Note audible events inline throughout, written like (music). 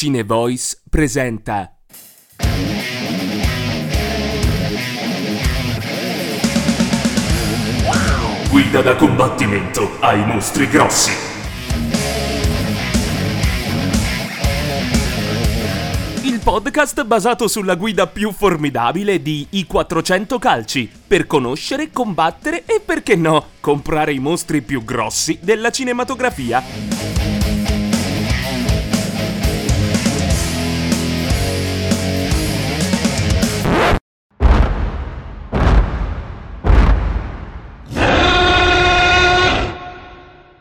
Cinevoice presenta Guida da combattimento ai mostri grossi. il podcast basato sulla guida più formidabile di I 400 calci per conoscere, combattere e perché no, comprare i mostri più grossi della cinematografia.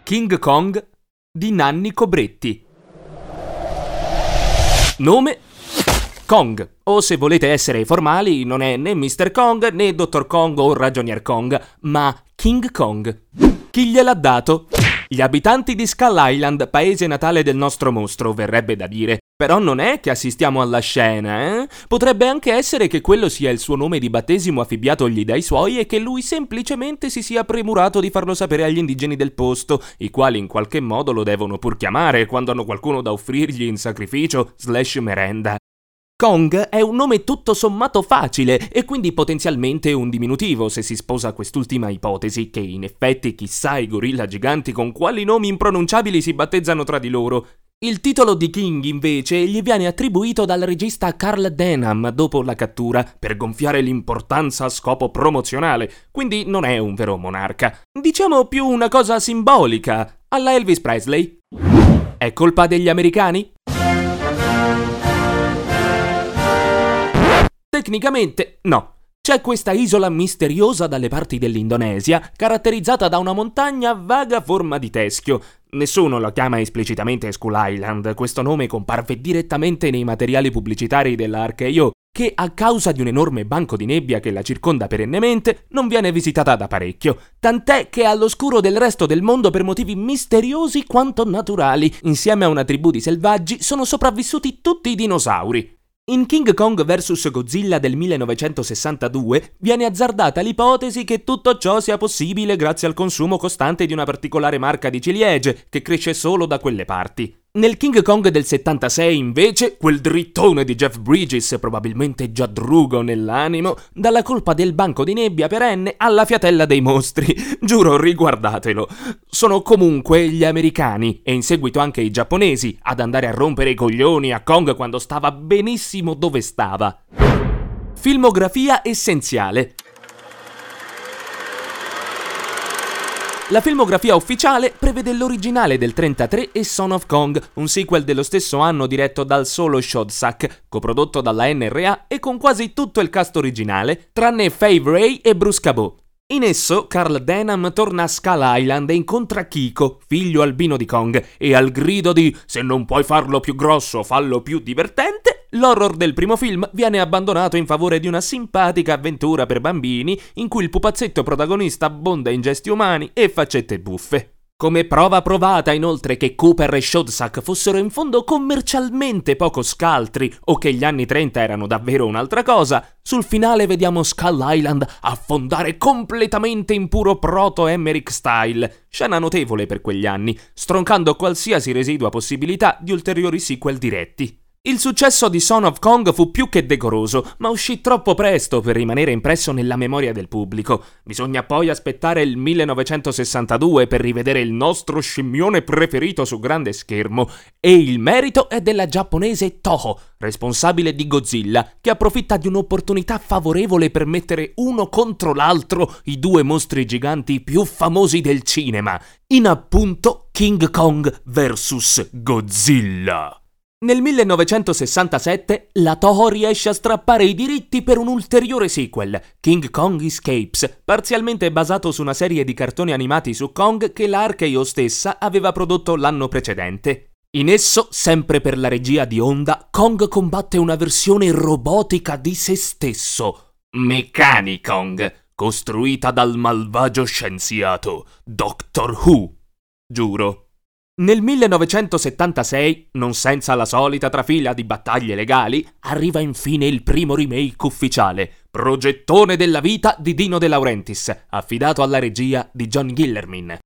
King Kong di Nanni Cobretti. Nome Kong, o se volete essere formali, non è né Mr. Kong né Dr. Kong o Ragionier Kong, ma King Kong. Chi gliel'ha dato? Gli abitanti di Skull Island, paese natale del nostro mostro, verrebbe da dire. Però non è che assistiamo alla scena, eh? Potrebbe anche essere che quello sia il suo nome di battesimo affibbiatogli dai suoi e che lui semplicemente si sia premurato di farlo sapere agli indigeni del posto, i quali in qualche modo lo devono pur chiamare quando hanno qualcuno da offrirgli in sacrificio slash merenda. Kong è un nome tutto sommato facile e quindi potenzialmente un diminutivo se si sposa quest'ultima ipotesi, che in effetti chissà i gorilla giganti con quali nomi impronunciabili si battezzano tra di loro. Il titolo di King invece gli viene attribuito dal regista Carl Denham dopo la cattura per gonfiare l'importanza a scopo promozionale, quindi non è un vero monarca. Diciamo più una cosa simbolica, alla Elvis Presley. È colpa degli americani? Tecnicamente no. C'è questa isola misteriosa dalle parti dell'Indonesia, caratterizzata da una montagna a vaga forma di teschio. Nessuno la chiama esplicitamente Skull Island, questo nome comparve direttamente nei materiali pubblicitari della RKO, che a causa di un enorme banco di nebbia che la circonda perennemente non viene visitata da parecchio, tant'è che è all'oscuro del resto del mondo per motivi misteriosi quanto naturali. Insieme a una tribù di selvaggi sono sopravvissuti tutti i dinosauri. In King Kong vs Godzilla del 1962 viene azzardata l'ipotesi che tutto ciò sia possibile grazie al consumo costante di una particolare marca di ciliegie che cresce solo da quelle parti. Nel King Kong del 76, invece, quel drittone di Jeff Bridges, probabilmente già drugo nell'animo, dà la colpa del banco di nebbia perenne alla fiatella dei mostri. (laughs) Giuro, riguardatelo. Sono comunque gli americani, e in seguito anche i giapponesi, ad andare a rompere i coglioni a Kong quando stava benissimo dove stava. Filmografia essenziale. La filmografia ufficiale prevede l'originale del 33 e Son of Kong, un sequel dello stesso anno diretto dal solo Shodsak, coprodotto dalla NRA e con quasi tutto il cast originale, tranne Fave Ray e Bruce Cabot. In esso, Carl Denham torna a Skull Island e incontra Kiko, figlio albino di Kong, e al grido di Se non puoi farlo più grosso, fallo più divertente, l'horror del primo film viene abbandonato in favore di una simpatica avventura per bambini in cui il pupazzetto protagonista abbonda in gesti umani e faccette buffe. Come prova provata inoltre che Cooper e Shodsak fossero in fondo commercialmente poco scaltri o che gli anni 30 erano davvero un'altra cosa, sul finale vediamo Skull Island affondare completamente in puro proto-Emmerich style, scena notevole per quegli anni, stroncando qualsiasi residua possibilità di ulteriori sequel diretti. Il successo di Son of Kong fu più che decoroso, ma uscì troppo presto per rimanere impresso nella memoria del pubblico. Bisogna poi aspettare il 1962 per rivedere il nostro scimmione preferito su grande schermo, e il merito è della giapponese Toho, responsabile di Godzilla, che approfitta di un'opportunità favorevole per mettere uno contro l'altro i due mostri giganti più famosi del cinema, in appunto King Kong vs Godzilla. Nel 1967 la Toho riesce a strappare i diritti per un ulteriore sequel, King Kong Escapes, parzialmente basato su una serie di cartoni animati su Kong che la RKO stessa aveva prodotto l'anno precedente. In esso, sempre per la regia di Honda, Kong combatte una versione robotica di se stesso, Mechanicong, costruita dal malvagio scienziato Doctor Who. Giuro. Nel 1976, non senza la solita trafila di battaglie legali, arriva infine il primo remake ufficiale, Progettone della vita di Dino De Laurentiis, affidato alla regia di John Gillermin.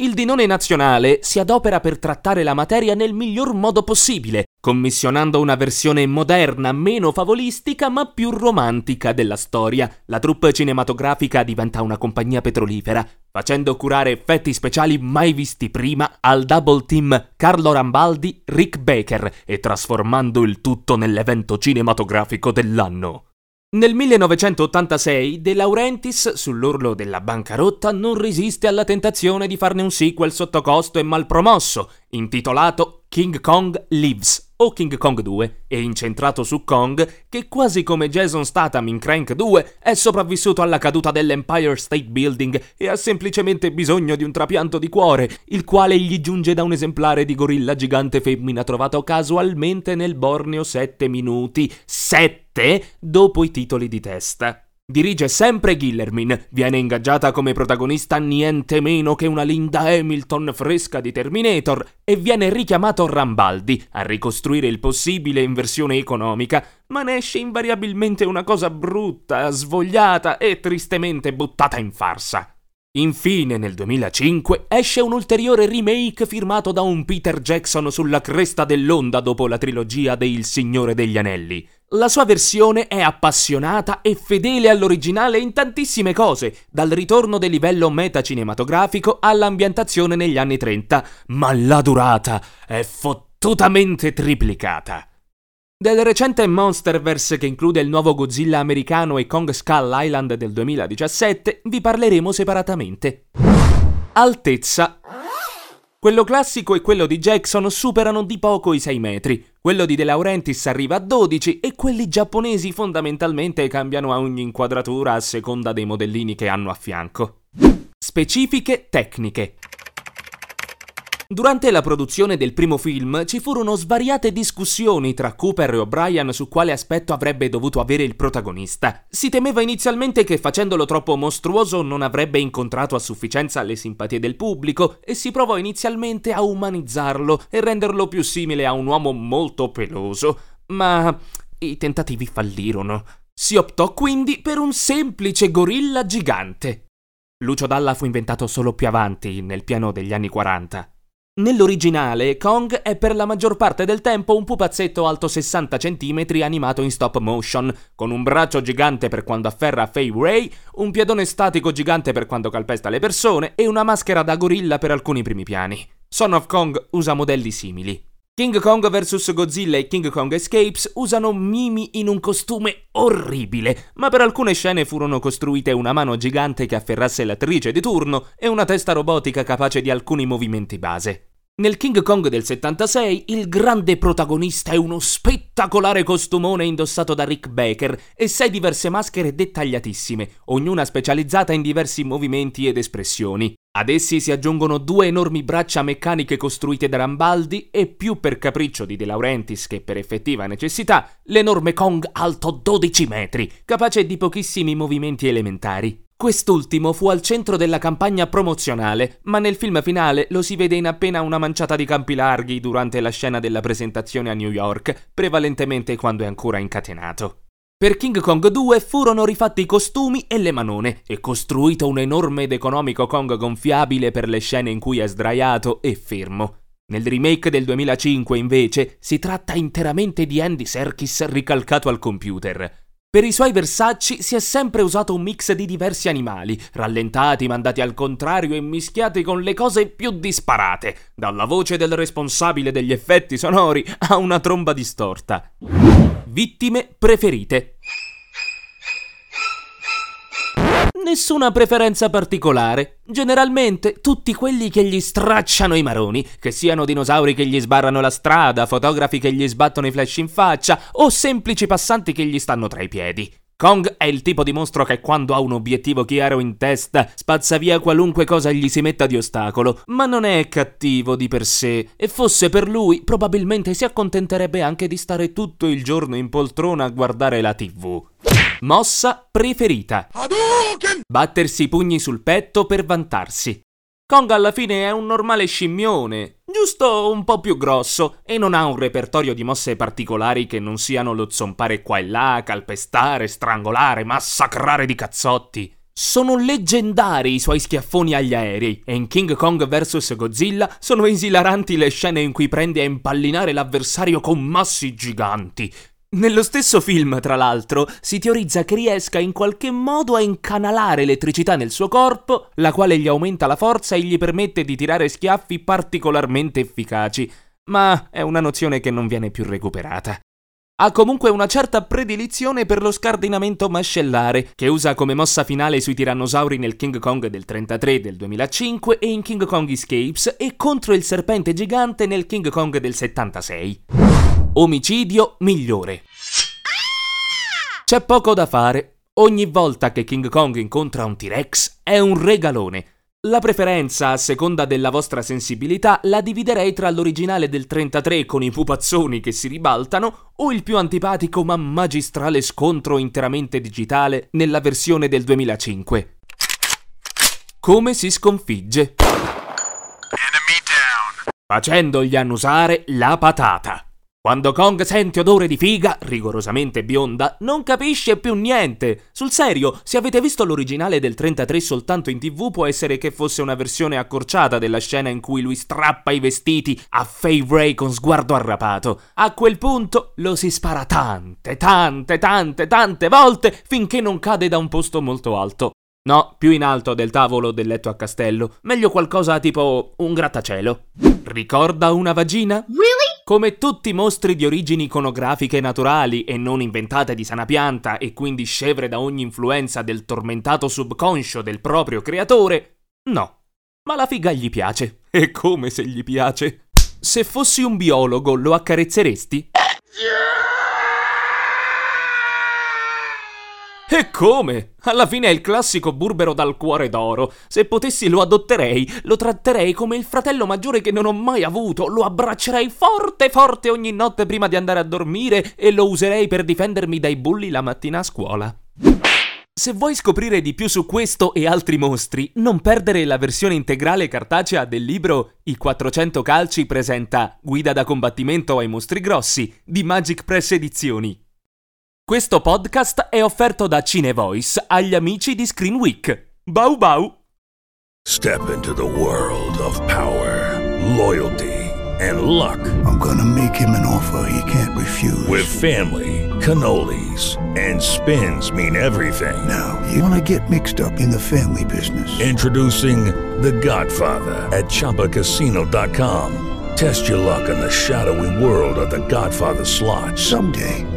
Il Dinone Nazionale si adopera per trattare la materia nel miglior modo possibile, commissionando una versione moderna, meno favolistica ma più romantica della storia. La troupe cinematografica diventa una compagnia petrolifera, facendo curare effetti speciali mai visti prima al double team Carlo Rambaldi, Rick Baker e trasformando il tutto nell'evento cinematografico dell'anno. Nel 1986 De Laurentiis, sull'orlo della bancarotta, non resiste alla tentazione di farne un sequel sotto costo e mal promosso, intitolato King Kong Lives o King Kong 2 e incentrato su Kong che quasi come Jason Statham in Crank 2 è sopravvissuto alla caduta dell'Empire State Building e ha semplicemente bisogno di un trapianto di cuore, il quale gli giunge da un esemplare di gorilla gigante femmina trovato casualmente nel Borneo 7 minuti. 7 dopo i titoli di testa. Dirige sempre Gillermin, viene ingaggiata come protagonista niente meno che una Linda Hamilton fresca di Terminator e viene richiamato Rambaldi a ricostruire il possibile in versione economica, ma ne esce invariabilmente una cosa brutta, svogliata e tristemente buttata in farsa. Infine, nel 2005, esce un ulteriore remake firmato da un Peter Jackson sulla cresta dell'onda dopo la trilogia de Il Signore degli Anelli. La sua versione è appassionata e fedele all'originale in tantissime cose, dal ritorno del livello metacinematografico all'ambientazione negli anni 30, ma la durata è fottutamente triplicata. Del recente Monsterverse che include il nuovo Godzilla americano e Kong Skull Island del 2017 vi parleremo separatamente. Altezza. Quello classico e quello di Jackson superano di poco i 6 metri, quello di De Laurentiis arriva a 12 e quelli giapponesi fondamentalmente cambiano a ogni inquadratura a seconda dei modellini che hanno a fianco. Specifiche tecniche. Durante la produzione del primo film ci furono svariate discussioni tra Cooper e O'Brien su quale aspetto avrebbe dovuto avere il protagonista. Si temeva inizialmente che facendolo troppo mostruoso non avrebbe incontrato a sufficienza le simpatie del pubblico e si provò inizialmente a umanizzarlo e renderlo più simile a un uomo molto peloso, ma i tentativi fallirono. Si optò quindi per un semplice gorilla gigante. Lucio Dalla fu inventato solo più avanti, nel pieno degli anni 40. Nell'originale, Kong è per la maggior parte del tempo un pupazzetto alto 60 cm animato in stop motion, con un braccio gigante per quando afferra Fay Ray, un piedone statico gigante per quando calpesta le persone e una maschera da gorilla per alcuni primi piani. Son of Kong usa modelli simili. King Kong vs Godzilla e King Kong Escapes usano mimi in un costume orribile, ma per alcune scene furono costruite una mano gigante che afferrasse l'attrice di turno e una testa robotica capace di alcuni movimenti base. Nel King Kong del 76 il grande protagonista è uno spettacolare costumone indossato da Rick Baker e sei diverse maschere dettagliatissime, ognuna specializzata in diversi movimenti ed espressioni. Ad essi si aggiungono due enormi braccia meccaniche costruite da Rambaldi e più per capriccio di De Laurentiis che per effettiva necessità, l'enorme Kong alto 12 metri, capace di pochissimi movimenti elementari. Quest'ultimo fu al centro della campagna promozionale, ma nel film finale lo si vede in appena una manciata di campi larghi durante la scena della presentazione a New York, prevalentemente quando è ancora incatenato. Per King Kong 2 furono rifatti i costumi e le manone e costruito un enorme ed economico Kong gonfiabile per le scene in cui è sdraiato e fermo. Nel remake del 2005 invece si tratta interamente di Andy Serkis ricalcato al computer. Per i suoi versacci si è sempre usato un mix di diversi animali, rallentati, mandati al contrario e mischiati con le cose più disparate, dalla voce del responsabile degli effetti sonori a una tromba distorta. Vittime preferite. Nessuna preferenza particolare. Generalmente tutti quelli che gli stracciano i maroni, che siano dinosauri che gli sbarrano la strada, fotografi che gli sbattono i flash in faccia o semplici passanti che gli stanno tra i piedi. Kong è il tipo di mostro che quando ha un obiettivo chiaro in testa spazza via qualunque cosa gli si metta di ostacolo, ma non è cattivo di per sé e fosse per lui probabilmente si accontenterebbe anche di stare tutto il giorno in poltrona a guardare la tv. Mossa preferita. Battersi i pugni sul petto per vantarsi. Kong alla fine è un normale scimmione, giusto un po' più grosso, e non ha un repertorio di mosse particolari che non siano lo zompare qua e là, calpestare, strangolare, massacrare di cazzotti. Sono leggendari i suoi schiaffoni agli aerei e in King Kong vs Godzilla sono esilaranti le scene in cui prende a impallinare l'avversario con massi giganti. Nello stesso film, tra l'altro, si teorizza che riesca in qualche modo a incanalare elettricità nel suo corpo, la quale gli aumenta la forza e gli permette di tirare schiaffi particolarmente efficaci, ma è una nozione che non viene più recuperata. Ha comunque una certa predilizione per lo scardinamento mascellare, che usa come mossa finale sui tirannosauri nel King Kong del 33 del 2005 e in King Kong Escapes e contro il serpente gigante nel King Kong del 76. Omicidio migliore. C'è poco da fare. Ogni volta che King Kong incontra un T-Rex è un regalone. La preferenza, a seconda della vostra sensibilità, la dividerei tra l'originale del 33 con i pupazzoni che si ribaltano o il più antipatico ma magistrale scontro interamente digitale nella versione del 2005. Come si sconfigge? Facendogli annusare la patata. Quando Kong sente odore di figa, rigorosamente bionda, non capisce più niente. Sul serio, se avete visto l'originale del 33 soltanto in tv, può essere che fosse una versione accorciata della scena in cui lui strappa i vestiti a Fay Ray con sguardo arrapato. A quel punto lo si spara tante, tante, tante, tante volte finché non cade da un posto molto alto. No, più in alto del tavolo del letto a castello. Meglio qualcosa tipo un grattacielo. Ricorda una vagina? Really? Come tutti i mostri di origini iconografiche naturali e non inventate di sana pianta e quindi scevre da ogni influenza del tormentato subconscio del proprio creatore, no. Ma la figa gli piace. (laughs) E come se gli piace? Se fossi un biologo, lo accarezzeresti? E come? Alla fine è il classico burbero dal cuore d'oro. Se potessi lo adotterei, lo tratterei come il fratello maggiore che non ho mai avuto, lo abbraccerei forte forte ogni notte prima di andare a dormire e lo userei per difendermi dai bulli la mattina a scuola. Se vuoi scoprire di più su questo e altri mostri, non perdere la versione integrale cartacea del libro I 400 calci presenta Guida da combattimento ai mostri grossi di Magic Press Edizioni. Questo podcast è offerto da Cinevoice agli amici di Screen Week. Bau bau! Step into the world of power, loyalty, and luck. I'm gonna make him an offer he can't refuse. With family, cannolis, and spins mean everything. Now, you wanna get mixed up in the family business. Introducing The Godfather at ChumbaCasino.com. Test your luck in the shadowy world of The Godfather slot. Someday,